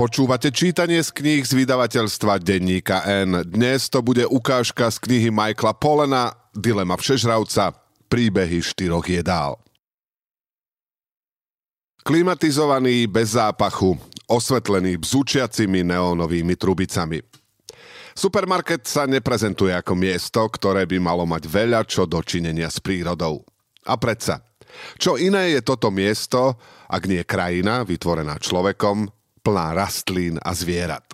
Počúvate čítanie z kníh z vydavateľstva Denníka N. Dnes to bude ukážka z knihy Michaela Polena Dilema všežravca Príbehy štyroch jedál. Klimatizovaný, bez zápachu, osvetlený bzučiacimi neónovými trubicami. Supermarket sa neprezentuje ako miesto, ktoré by malo mať veľa čo dočinenia s prírodou. A predsa, čo iné je toto miesto, ak nie krajina vytvorená človekom, plná rastlín a zvierat.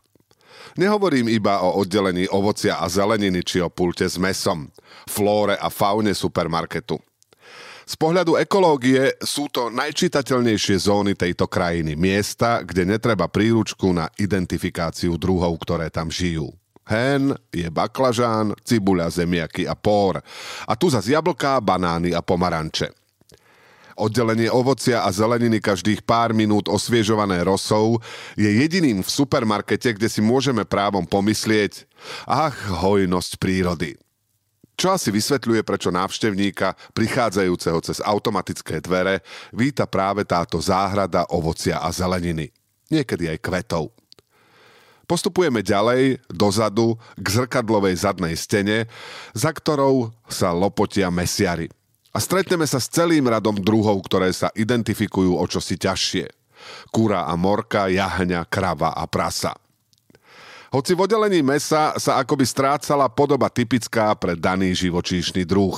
Nehovorím iba o oddelení ovocia a zeleniny či o pulte s mesom, flóre a faune supermarketu. Z pohľadu ekológie sú to najčitateľnejšie zóny tejto krajiny, miesta, kde netreba príručku na identifikáciu druhov, ktoré tam žijú. Hen je baklažán, cibuľa, zemiaky a pór. A tu zase jablká, banány a pomaranče. Oddelenie ovocia a zeleniny každých pár minút osviežované rosou je jediným v supermarkete, kde si môžeme právom pomyslieť, ach, hojnosť prírody. Čo asi vysvetľuje, prečo návštevníka, prichádzajúceho cez automatické dvere, víta práve táto záhrada ovocia a zeleniny. Niekedy aj kvetov. Postupujeme ďalej, dozadu, k zrkadlovej zadnej stene, za ktorou sa lopotia mesiary a stretneme sa s celým radom druhov, ktoré sa identifikujú o čosi ťažšie. Kúra a morka, jahňa, krava a prasa. Hoci v oddelení mesa sa akoby strácala podoba typická pre daný živočíšny druh,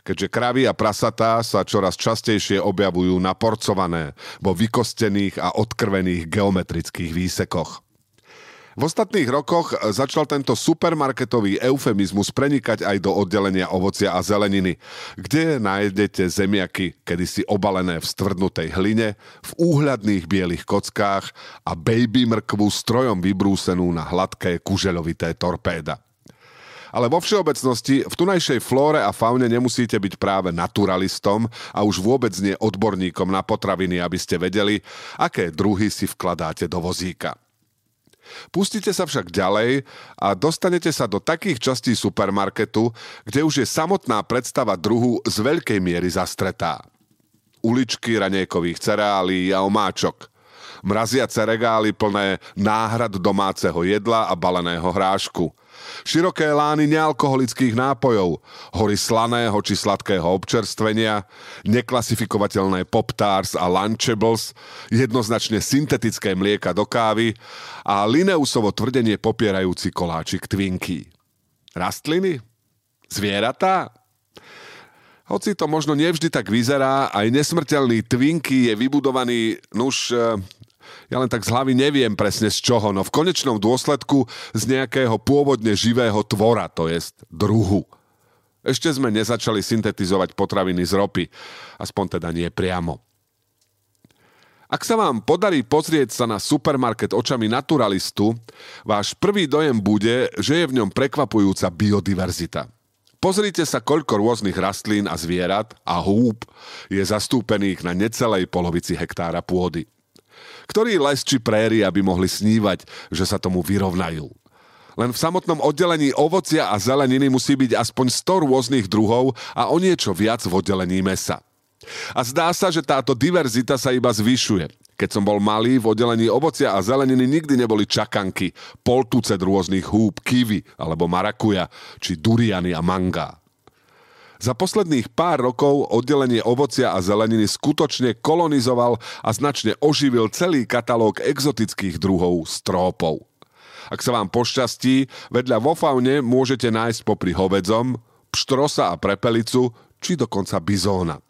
keďže kravy a prasatá sa čoraz častejšie objavujú naporcované vo vykostených a odkrvených geometrických výsekoch. V ostatných rokoch začal tento supermarketový eufemizmus prenikať aj do oddelenia ovocia a zeleniny, kde nájdete zemiaky kedysi obalené v stvrdnutej hline, v úhľadných bielých kockách a baby mrkvu strojom vybrúsenú na hladké kuželovité torpéda. Ale vo všeobecnosti v tunajšej flóre a faune nemusíte byť práve naturalistom a už vôbec nie odborníkom na potraviny, aby ste vedeli, aké druhy si vkladáte do vozíka. Pustite sa však ďalej a dostanete sa do takých častí supermarketu, kde už je samotná predstava druhu z veľkej miery zastretá. Uličky raniekových cereálií a omáčok. Mraziace regály plné náhrad domáceho jedla a baleného hrášku – Široké lány nealkoholických nápojov, hory slaného či sladkého občerstvenia, neklasifikovateľné pop-tars a lunchables, jednoznačne syntetické mlieka do kávy a Lineusovo tvrdenie popierajúci koláčik Twinky. Rastliny? Zvieratá? Hoci to možno nevždy tak vyzerá, aj nesmrteľný Twinky je vybudovaný, nuž, ja len tak z hlavy neviem presne z čoho, no v konečnom dôsledku z nejakého pôvodne živého tvora, to jest druhu. Ešte sme nezačali syntetizovať potraviny z ropy, aspoň teda nie priamo. Ak sa vám podarí pozrieť sa na supermarket očami naturalistu, váš prvý dojem bude, že je v ňom prekvapujúca biodiverzita. Pozrite sa, koľko rôznych rastlín a zvierat a húb je zastúpených na necelej polovici hektára pôdy. Ktorý les či préry, aby mohli snívať, že sa tomu vyrovnajú? Len v samotnom oddelení ovocia a zeleniny musí byť aspoň 100 rôznych druhov a o niečo viac v oddelení mesa. A zdá sa, že táto diverzita sa iba zvyšuje. Keď som bol malý, v oddelení ovocia a zeleniny nikdy neboli čakanky, poltucet rôznych húb, kivy alebo marakuja, či duriany a mangá. Za posledných pár rokov oddelenie ovocia a zeleniny skutočne kolonizoval a značne oživil celý katalóg exotických druhov strópov. Ak sa vám pošťastí, vedľa vo faune môžete nájsť popri hovedzom, pštrosa a prepelicu, či dokonca bizóna.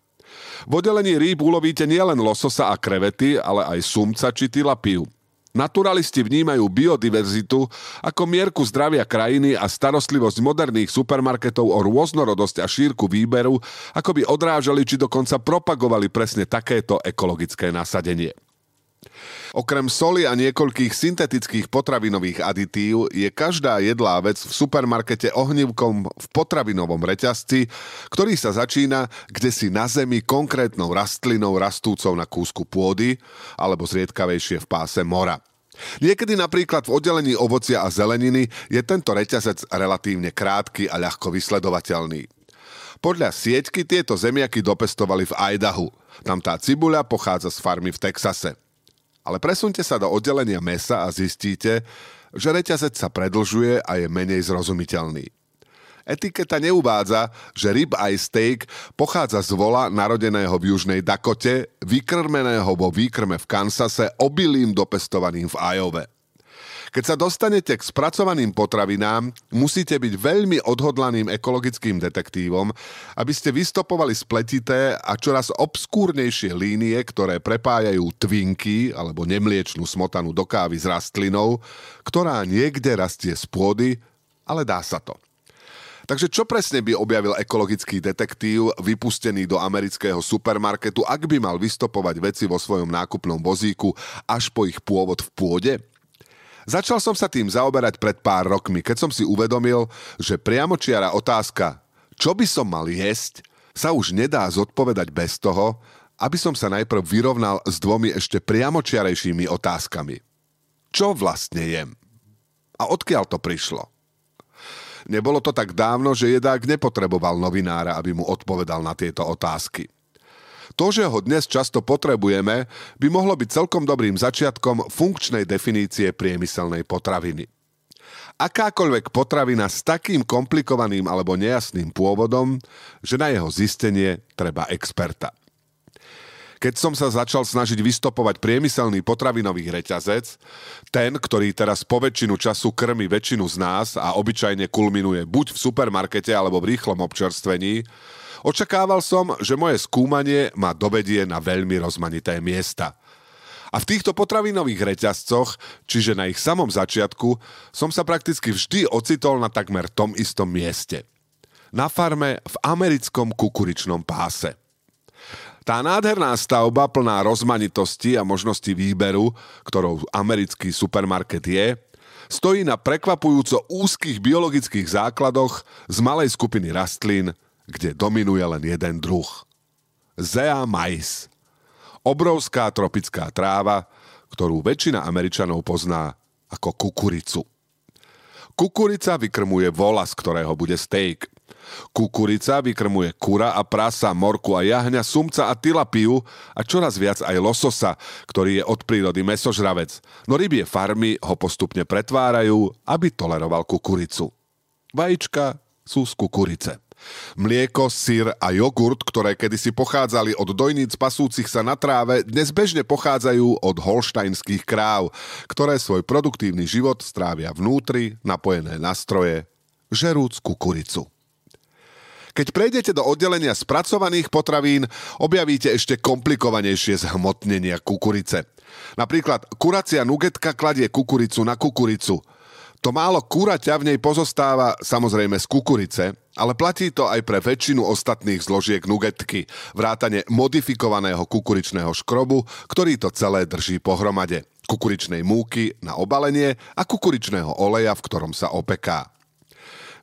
V oddelení rýb ulovíte nielen lososa a krevety, ale aj sumca či tilapiu. Naturalisti vnímajú biodiverzitu ako mierku zdravia krajiny a starostlivosť moderných supermarketov o rôznorodosť a šírku výberu, ako by odrážali či dokonca propagovali presne takéto ekologické nasadenie. Okrem soli a niekoľkých syntetických potravinových aditív je každá jedlá vec v supermarkete ohnívkom v potravinovom reťazci, ktorý sa začína kde si na zemi konkrétnou rastlinou rastúcou na kúsku pôdy alebo zriedkavejšie v páse mora. Niekedy napríklad v oddelení ovocia a zeleniny je tento reťazec relatívne krátky a ľahko vysledovateľný. Podľa sieťky tieto zemiaky dopestovali v Idahu. Tam tá cibuľa pochádza z farmy v Texase. Ale presunte sa do oddelenia mesa a zistíte, že reťazec sa predlžuje a je menej zrozumiteľný. Etiketa neuvádza, že rib eye steak pochádza z vola narodeného v Južnej Dakote, vykrmeného vo výkrme v Kansase, obilím dopestovaným v Ajove. Keď sa dostanete k spracovaným potravinám, musíte byť veľmi odhodlaným ekologickým detektívom, aby ste vystopovali spletité a čoraz obskúrnejšie línie, ktoré prepájajú twinky alebo nemliečnú smotanu do kávy s rastlinou, ktorá niekde rastie z pôdy, ale dá sa to. Takže čo presne by objavil ekologický detektív vypustený do amerického supermarketu, ak by mal vystopovať veci vo svojom nákupnom vozíku až po ich pôvod v pôde? Začal som sa tým zaoberať pred pár rokmi, keď som si uvedomil, že priamočiara otázka, čo by som mal jesť, sa už nedá zodpovedať bez toho, aby som sa najprv vyrovnal s dvomi ešte priamočiarejšími otázkami. Čo vlastne jem? A odkiaľ to prišlo? Nebolo to tak dávno, že jedák nepotreboval novinára, aby mu odpovedal na tieto otázky. To, že ho dnes často potrebujeme, by mohlo byť celkom dobrým začiatkom funkčnej definície priemyselnej potraviny. Akákoľvek potravina s takým komplikovaným alebo nejasným pôvodom, že na jeho zistenie treba experta. Keď som sa začal snažiť vystopovať priemyselný potravinový reťazec, ten, ktorý teraz po väčšinu času krmi väčšinu z nás a obyčajne kulminuje buď v supermarkete alebo v rýchlom občerstvení, Očakával som, že moje skúmanie ma dovedie na veľmi rozmanité miesta. A v týchto potravinových reťazcoch, čiže na ich samom začiatku, som sa prakticky vždy ocitol na takmer tom istom mieste. Na farme v americkom kukuričnom páse. Tá nádherná stavba plná rozmanitosti a možnosti výberu, ktorou americký supermarket je, stojí na prekvapujúco úzkých biologických základoch z malej skupiny rastlín, kde dominuje len jeden druh. Zea mais. Obrovská tropická tráva, ktorú väčšina Američanov pozná ako kukuricu. Kukurica vykrmuje vola, z ktorého bude steak. Kukurica vykrmuje kura a prasa, morku a jahňa, sumca a tilapiu a čoraz viac aj lososa, ktorý je od prírody mesožravec, no rybie farmy ho postupne pretvárajú, aby toleroval kukuricu. Vajíčka sú z kukurice. Mlieko, syr a jogurt, ktoré kedysi pochádzali od dojníc pasúcich sa na tráve, dnes bežne pochádzajú od holštajnských kráv, ktoré svoj produktívny život strávia vnútri, napojené na stroje, žerúc kukuricu. Keď prejdete do oddelenia spracovaných potravín, objavíte ešte komplikovanejšie zhmotnenia kukurice. Napríklad kuracia nugetka kladie kukuricu na kukuricu – to málo kúraťa v nej pozostáva samozrejme z kukurice, ale platí to aj pre väčšinu ostatných zložiek nugetky, vrátane modifikovaného kukuričného škrobu, ktorý to celé drží pohromade, kukuričnej múky na obalenie a kukuričného oleja, v ktorom sa opeká.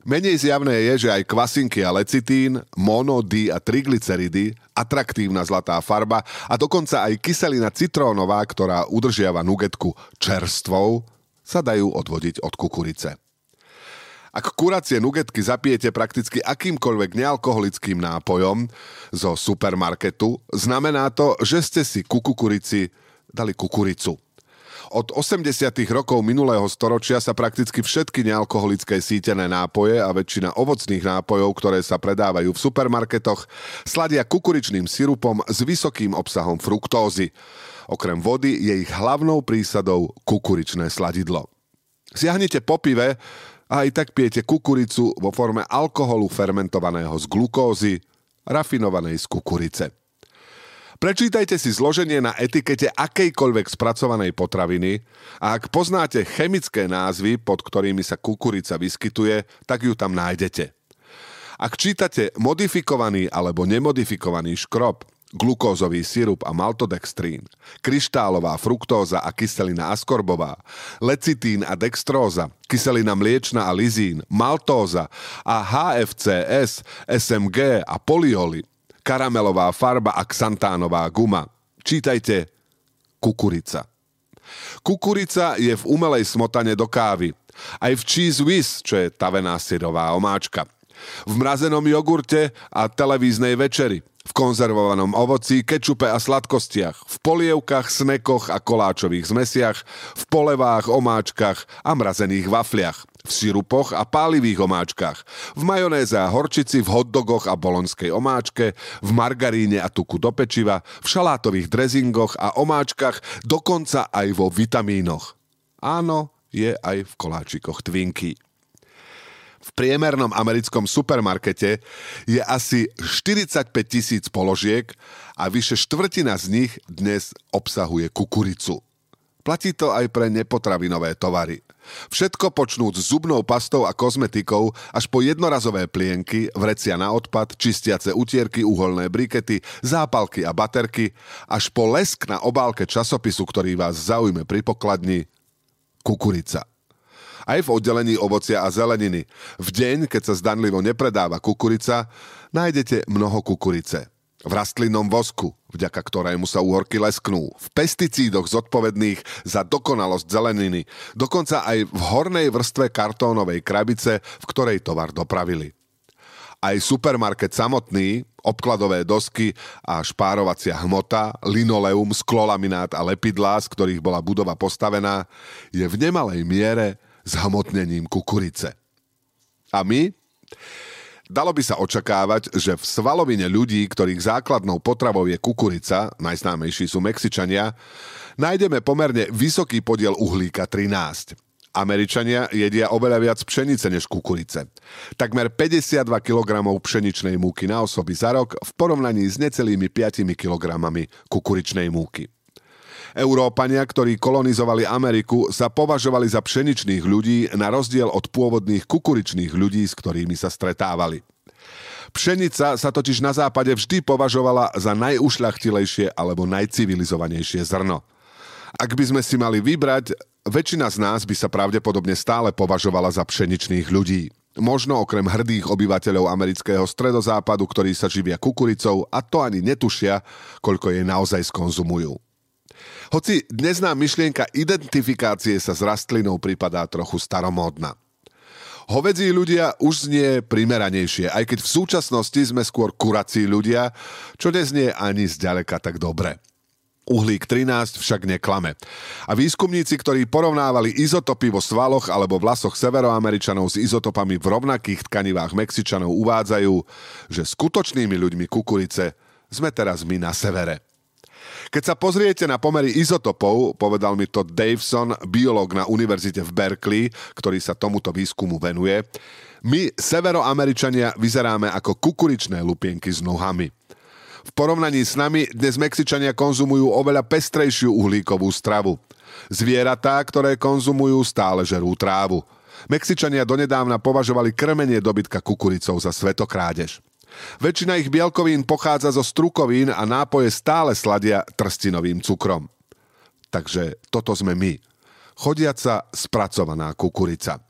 Menej zjavné je, že aj kvasinky a lecitín, mono, di a triglyceridy, atraktívna zlatá farba a dokonca aj kyselina citrónová, ktorá udržiava nugetku čerstvou, sa dajú odvodiť od kukurice. Ak kuracie nugetky zapijete prakticky akýmkoľvek nealkoholickým nápojom zo supermarketu, znamená to, že ste si ku kukurici dali kukuricu. Od 80. rokov minulého storočia sa prakticky všetky nealkoholické sítené nápoje a väčšina ovocných nápojov, ktoré sa predávajú v supermarketoch, sladia kukuričným sirupom s vysokým obsahom fruktózy. Okrem vody je ich hlavnou prísadou kukuričné sladidlo. Siahnete po pive a aj tak pijete kukuricu vo forme alkoholu fermentovaného z glukózy, rafinovanej z kukurice. Prečítajte si zloženie na etikete akejkoľvek spracovanej potraviny a ak poznáte chemické názvy, pod ktorými sa kukurica vyskytuje, tak ju tam nájdete. Ak čítate modifikovaný alebo nemodifikovaný škrob, glukózový sirup a maltodextrín, kryštálová fruktóza a kyselina askorbová, lecitín a dextróza, kyselina mliečna a lizín, maltóza a HFCS, SMG a polioly, karamelová farba a xantánová guma. Čítajte kukurica. Kukurica je v umelej smotane do kávy. Aj v cheese whiz, čo je tavená syrová omáčka – v mrazenom jogurte a televíznej večeri, v konzervovanom ovoci, kečupe a sladkostiach, v polievkach, snekoch a koláčových zmesiach, v polevách, omáčkach a mrazených wafliach, v sirupoch a pálivých omáčkach, v majonéze a horčici, v hotdogoch a bolonskej omáčke, v margaríne a tuku do pečiva, v šalátových drezingoch a omáčkach, dokonca aj vo vitamínoch. Áno, je aj v koláčikoch Twinky. V priemernom americkom supermarkete je asi 45 tisíc položiek a vyše štvrtina z nich dnes obsahuje kukuricu. Platí to aj pre nepotravinové tovary. Všetko počnúc zubnou pastou a kozmetikou až po jednorazové plienky, vrecia na odpad, čistiace utierky, uholné brikety, zápalky a baterky, až po lesk na obálke časopisu, ktorý vás zaujme pri pokladni, kukurica aj v oddelení ovocia a zeleniny. V deň, keď sa zdanlivo nepredáva kukurica, nájdete mnoho kukurice. V rastlinnom vosku, vďaka ktorému sa úhorky lesknú, v pesticídoch zodpovedných za dokonalosť zeleniny, dokonca aj v hornej vrstve kartónovej krabice, v ktorej tovar dopravili. Aj supermarket samotný, obkladové dosky a špárovacia hmota, linoleum, sklolaminát a lepidlá, z ktorých bola budova postavená, je v nemalej miere zhmotnením kukurice. A my? Dalo by sa očakávať, že v svalovine ľudí, ktorých základnou potravou je kukurica, najznámejší sú Mexičania, nájdeme pomerne vysoký podiel uhlíka 13. Američania jedia oveľa viac pšenice než kukurice. Takmer 52 kg pšeničnej múky na osoby za rok v porovnaní s necelými 5 kg kukuričnej múky. Európania, ktorí kolonizovali Ameriku, sa považovali za pšeničných ľudí na rozdiel od pôvodných kukuričných ľudí, s ktorými sa stretávali. Pšenica sa totiž na západe vždy považovala za najušľachtilejšie alebo najcivilizovanejšie zrno. Ak by sme si mali vybrať, väčšina z nás by sa pravdepodobne stále považovala za pšeničných ľudí. Možno okrem hrdých obyvateľov amerického stredozápadu, ktorí sa živia kukuricou a to ani netušia, koľko jej naozaj skonzumujú. Hoci dnes nám myšlienka identifikácie sa s rastlinou pripadá trochu staromódna. Hovedzí ľudia už znie primeranejšie, aj keď v súčasnosti sme skôr kurací ľudia, čo neznie ani zďaleka tak dobre. Uhlík 13 však neklame. A výskumníci, ktorí porovnávali izotopy vo svaloch alebo vlasoch severoameričanov s izotopami v rovnakých tkanivách Mexičanov, uvádzajú, že skutočnými ľuďmi kukurice sme teraz my na severe. Keď sa pozriete na pomery izotopov, povedal mi to Daveson, biológ na univerzite v Berkeley, ktorý sa tomuto výskumu venuje, my, severoameričania, vyzeráme ako kukuričné lupienky s nohami. V porovnaní s nami dnes Mexičania konzumujú oveľa pestrejšiu uhlíkovú stravu. Zvieratá, ktoré konzumujú, stále žerú trávu. Mexičania donedávna považovali krmenie dobytka kukuricou za svetokrádež. Väčšina ich bielkovín pochádza zo strukovín a nápoje stále sladia trstinovým cukrom. Takže toto sme my. Chodiaca spracovaná kukurica.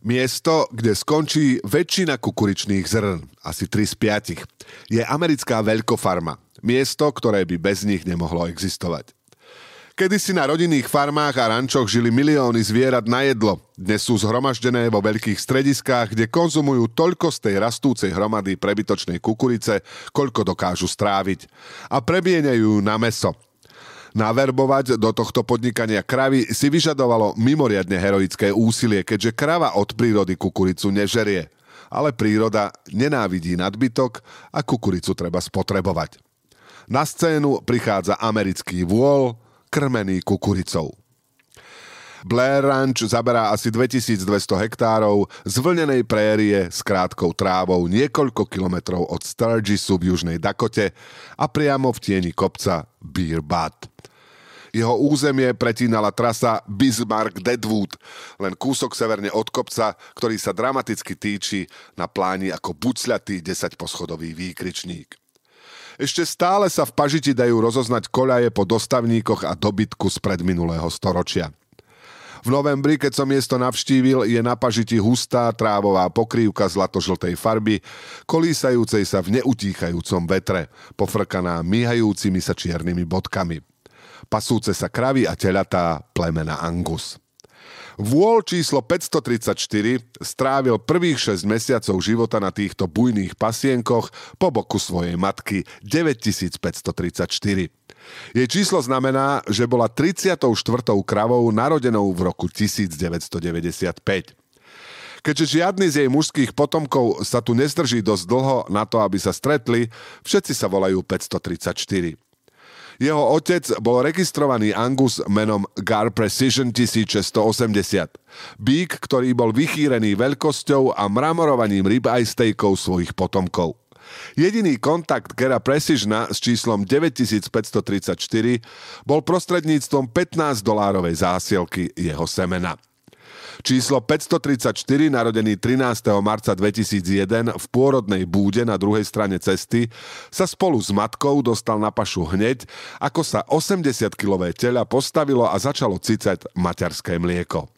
Miesto, kde skončí väčšina kukuričných zrn, asi 3 z 5, je americká veľkofarma. Miesto, ktoré by bez nich nemohlo existovať. Kedysi na rodinných farmách a rančoch žili milióny zvierat na jedlo. Dnes sú zhromaždené vo veľkých strediskách, kde konzumujú toľko z tej rastúcej hromady prebytočnej kukurice, koľko dokážu stráviť. A premieňajú na meso. Naverbovať do tohto podnikania kravy si vyžadovalo mimoriadne heroické úsilie, keďže krava od prírody kukuricu nežerie. Ale príroda nenávidí nadbytok a kukuricu treba spotrebovať. Na scénu prichádza americký vôľ, krmený kukuricou. Blair Ranch zaberá asi 2200 hektárov z vlnenej prérie s krátkou trávou niekoľko kilometrov od Sturgisu v južnej Dakote a priamo v tieni kopca Beer Butt. Jeho územie pretínala trasa Bismarck-Deadwood, len kúsok severne od kopca, ktorý sa dramaticky týči na pláni ako bucľatý 10-poschodový výkričník. Ešte stále sa v pažiti dajú rozoznať koľaje po dostavníkoch a dobytku z predminulého storočia. V novembri, keď som miesto navštívil, je na pažiti hustá trávová pokrývka zlatožltej farby, kolísajúcej sa v neutíchajúcom vetre, pofrkaná myhajúcimi sa čiernymi bodkami. Pasúce sa kravy a telatá plemena Angus. Vôľ číslo 534 strávil prvých 6 mesiacov života na týchto bujných pasienkoch po boku svojej matky 9534. Jej číslo znamená, že bola 34. kravou narodenou v roku 1995. Keďže žiadny z jej mužských potomkov sa tu nezdrží dosť dlho na to, aby sa stretli, všetci sa volajú 534. Jeho otec bol registrovaný Angus menom Gar Precision 1680. Bík, ktorý bol vychýrený veľkosťou a mramorovaním ribeye steakov svojich potomkov. Jediný kontakt Gera Precisiona s číslom 9534 bol prostredníctvom 15 dolárovej zásielky jeho semena. Číslo 534, narodený 13. marca 2001 v pôrodnej búde na druhej strane cesty, sa spolu s matkou dostal na pašu hneď, ako sa 80-kilové tela postavilo a začalo cicať materské mlieko.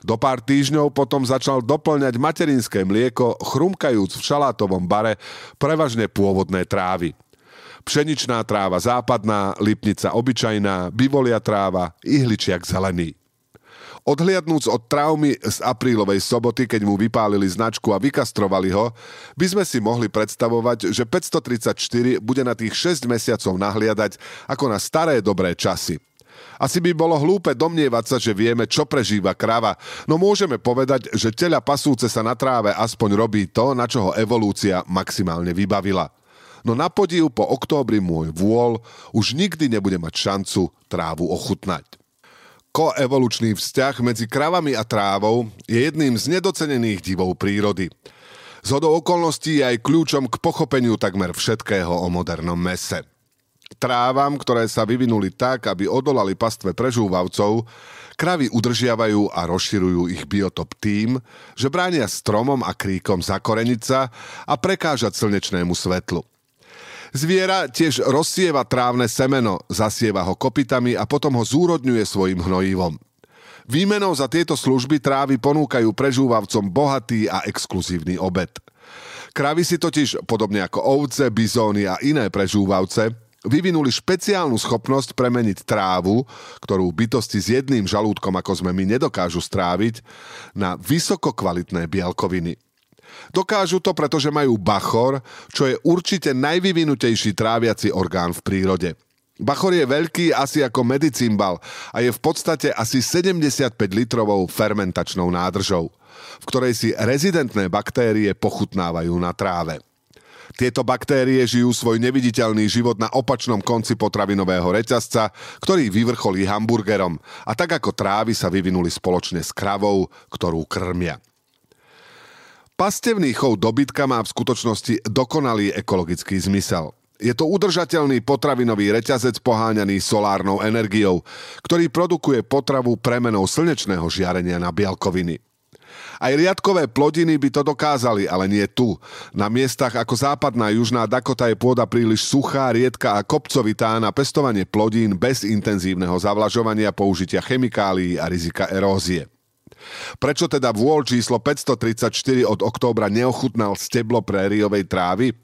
Do pár týždňov potom začal doplňať materinské mlieko, chrumkajúc v šalátovom bare prevažne pôvodné trávy. Pšeničná tráva západná, lipnica obyčajná, bivolia tráva, ihličiak zelený. Odhliadnúc od traumy z aprílovej soboty, keď mu vypálili značku a vykastrovali ho, by sme si mohli predstavovať, že 534 bude na tých 6 mesiacov nahliadať ako na staré dobré časy. Asi by bolo hlúpe domnievať sa, že vieme, čo prežíva krava, no môžeme povedať, že teľa pasúce sa na tráve aspoň robí to, na čo ho evolúcia maximálne vybavila. No na podiv po októbri môj vôľ už nikdy nebude mať šancu trávu ochutnať. Koevolučný vzťah medzi kravami a trávou je jedným z nedocenených divov prírody. Zhodou okolností je aj kľúčom k pochopeniu takmer všetkého o modernom mese. Trávam, ktoré sa vyvinuli tak, aby odolali pastve prežúvavcov, kravy udržiavajú a rozširujú ich biotop tým, že bránia stromom a kríkom zakoreniť sa a prekážať slnečnému svetlu. Zviera tiež rozsieva trávne semeno, zasieva ho kopitami a potom ho zúrodňuje svojim hnojivom. Výmenou za tieto služby trávy ponúkajú prežúvavcom bohatý a exkluzívny obed. Kravy si totiž, podobne ako ovce, bizóny a iné prežúvavce, vyvinuli špeciálnu schopnosť premeniť trávu, ktorú bytosti s jedným žalúdkom, ako sme my, nedokážu stráviť, na vysokokvalitné bielkoviny – Dokážu to, pretože majú bachor, čo je určite najvyvinutejší tráviaci orgán v prírode. Bachor je veľký asi ako medicimbal a je v podstate asi 75 litrovou fermentačnou nádržou, v ktorej si rezidentné baktérie pochutnávajú na tráve. Tieto baktérie žijú svoj neviditeľný život na opačnom konci potravinového reťazca, ktorý vyvrcholí hamburgerom a tak ako trávy sa vyvinuli spoločne s kravou, ktorú krmia. Pastevný chov dobytka má v skutočnosti dokonalý ekologický zmysel. Je to udržateľný potravinový reťazec poháňaný solárnou energiou, ktorý produkuje potravu premenou slnečného žiarenia na bielkoviny. Aj riadkové plodiny by to dokázali, ale nie tu. Na miestach ako západná južná Dakota je pôda príliš suchá, riedka a kopcovitá na pestovanie plodín bez intenzívneho zavlažovania, použitia chemikálií a rizika erózie. Prečo teda vôľ číslo 534 od októbra neochutnal steblo prériovej trávy?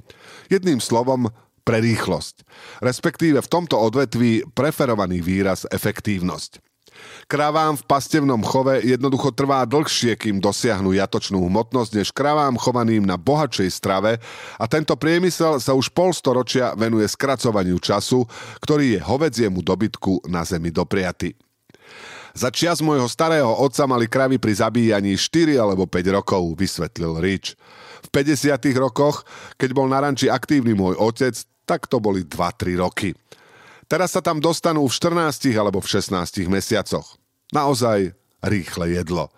Jedným slovom, pre rýchlosť. Respektíve v tomto odvetví preferovaný výraz efektívnosť. Kravám v pastevnom chove jednoducho trvá dlhšie, kým dosiahnu jatočnú hmotnosť, než kravám chovaným na bohatšej strave a tento priemysel sa už polstoročia venuje skracovaniu času, ktorý je hovedziemu dobytku na zemi dopriaty. Za čias môjho starého otca mali kravy pri zabíjaní 4 alebo 5 rokov, vysvetlil Rich. V 50 rokoch, keď bol na ranči aktívny môj otec, tak to boli 2-3 roky. Teraz sa tam dostanú v 14 alebo v 16 mesiacoch. Naozaj rýchle jedlo.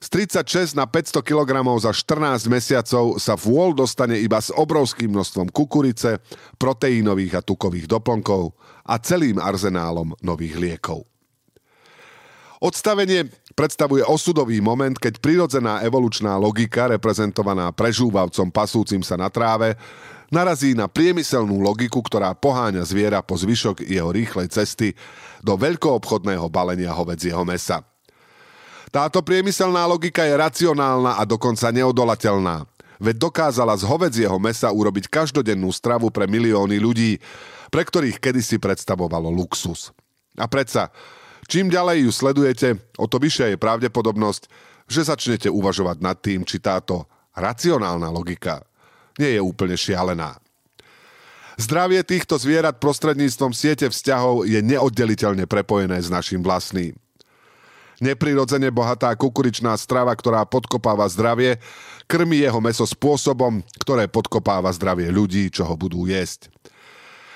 Z 36 na 500 kg za 14 mesiacov sa vôľ dostane iba s obrovským množstvom kukurice, proteínových a tukových doplnkov a celým arzenálom nových liekov. Odstavenie predstavuje osudový moment, keď prirodzená evolučná logika, reprezentovaná prežúvavcom pasúcim sa na tráve, narazí na priemyselnú logiku, ktorá poháňa zviera po zvyšok jeho rýchlej cesty do veľkoobchodného balenia hovedzieho mesa. Táto priemyselná logika je racionálna a dokonca neodolateľná. Veď dokázala z hovedzieho mesa urobiť každodennú stravu pre milióny ľudí, pre ktorých kedysi predstavovalo luxus. A predsa, Čím ďalej ju sledujete, o to vyššia je pravdepodobnosť, že začnete uvažovať nad tým, či táto racionálna logika nie je úplne šialená. Zdravie týchto zvierat prostredníctvom siete vzťahov je neoddeliteľne prepojené s našim vlastným. Neprirodzene bohatá kukuričná strava, ktorá podkopáva zdravie, krmi jeho meso spôsobom, ktoré podkopáva zdravie ľudí, čo ho budú jesť.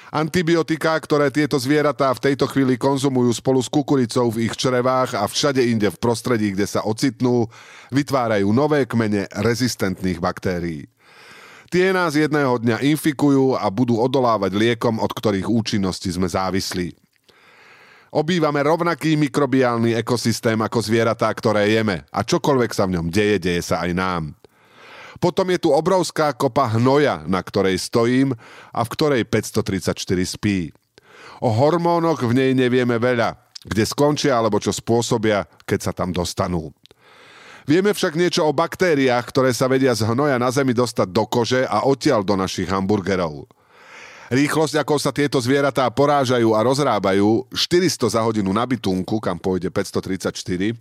Antibiotika, ktoré tieto zvieratá v tejto chvíli konzumujú spolu s kukuricou v ich črevách a všade inde v prostredí, kde sa ocitnú, vytvárajú nové kmene rezistentných baktérií. Tie nás jedného dňa infikujú a budú odolávať liekom, od ktorých účinnosti sme závislí. Obývame rovnaký mikrobiálny ekosystém ako zvieratá, ktoré jeme a čokoľvek sa v ňom deje, deje sa aj nám. Potom je tu obrovská kopa hnoja, na ktorej stojím a v ktorej 534 spí. O hormónoch v nej nevieme veľa, kde skončia alebo čo spôsobia, keď sa tam dostanú. Vieme však niečo o baktériách, ktoré sa vedia z hnoja na zemi dostať do kože a odtiaľ do našich hamburgerov. Rýchlosť, ako sa tieto zvieratá porážajú a rozrábajú, 400 za hodinu na bytunku, kam pôjde 534,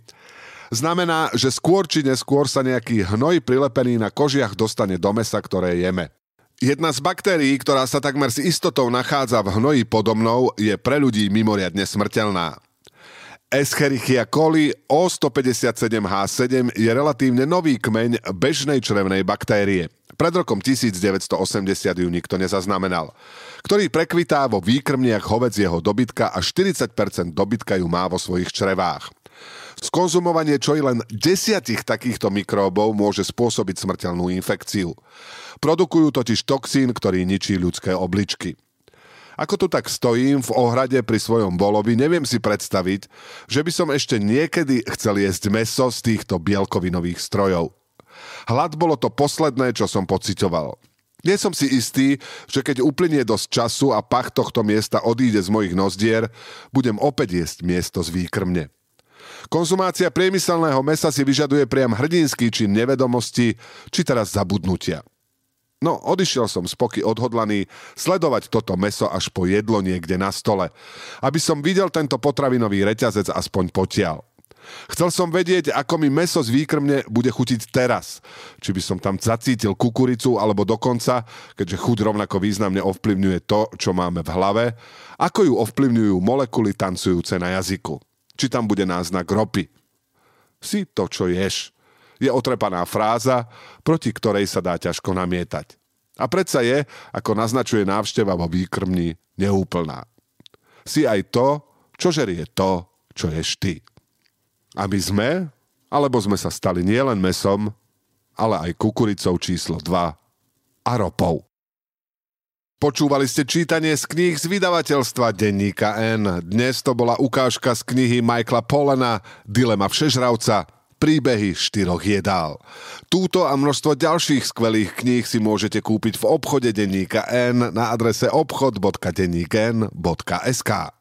znamená, že skôr či neskôr sa nejaký hnoj prilepený na kožiach dostane do mesa, ktoré jeme. Jedna z baktérií, ktorá sa takmer s istotou nachádza v hnoji podo mnou, je pre ľudí mimoriadne smrteľná. Escherichia coli O157H7 je relatívne nový kmeň bežnej črevnej baktérie. Pred rokom 1980 ju nikto nezaznamenal. Ktorý prekvitá vo výkrmniach hovedzieho dobytka a 40% dobytka ju má vo svojich črevách. Skonzumovanie čo i len desiatich takýchto mikróbov môže spôsobiť smrteľnú infekciu. Produkujú totiž toxín, ktorý ničí ľudské obličky. Ako tu tak stojím v ohrade pri svojom bolovi, neviem si predstaviť, že by som ešte niekedy chcel jesť meso z týchto bielkovinových strojov. Hlad bolo to posledné, čo som pocitoval. Nie som si istý, že keď uplynie dosť času a pach tohto miesta odíde z mojich nozdier, budem opäť jesť miesto z výkrmne. Konzumácia priemyselného mesa si vyžaduje priam hrdinský či nevedomosti, či teraz zabudnutia. No, odišiel som z odhodlaný sledovať toto meso až po jedlo niekde na stole, aby som videl tento potravinový reťazec aspoň potiaľ. Chcel som vedieť, ako mi meso z výkrmne bude chutiť teraz. Či by som tam zacítil kukuricu, alebo dokonca, keďže chuť rovnako významne ovplyvňuje to, čo máme v hlave, ako ju ovplyvňujú molekuly tancujúce na jazyku. Či tam bude náznak ropy. Si to, čo ješ je otrepaná fráza, proti ktorej sa dá ťažko namietať. A predsa je, ako naznačuje návšteva vo výkrmni, neúplná. Si aj to, čo žerie to, čo ješ ty. A my sme, alebo sme sa stali nielen mesom, ale aj kukuricou číslo 2 a ropou. Počúvali ste čítanie z kníh z vydavateľstva Denníka N. Dnes to bola ukážka z knihy Michaela Polena Dilema všežravca – príbehy štyroch jedál. Túto a množstvo ďalších skvelých kníh si môžete kúpiť v obchode denníka N na adrese obchod.denníken.sk.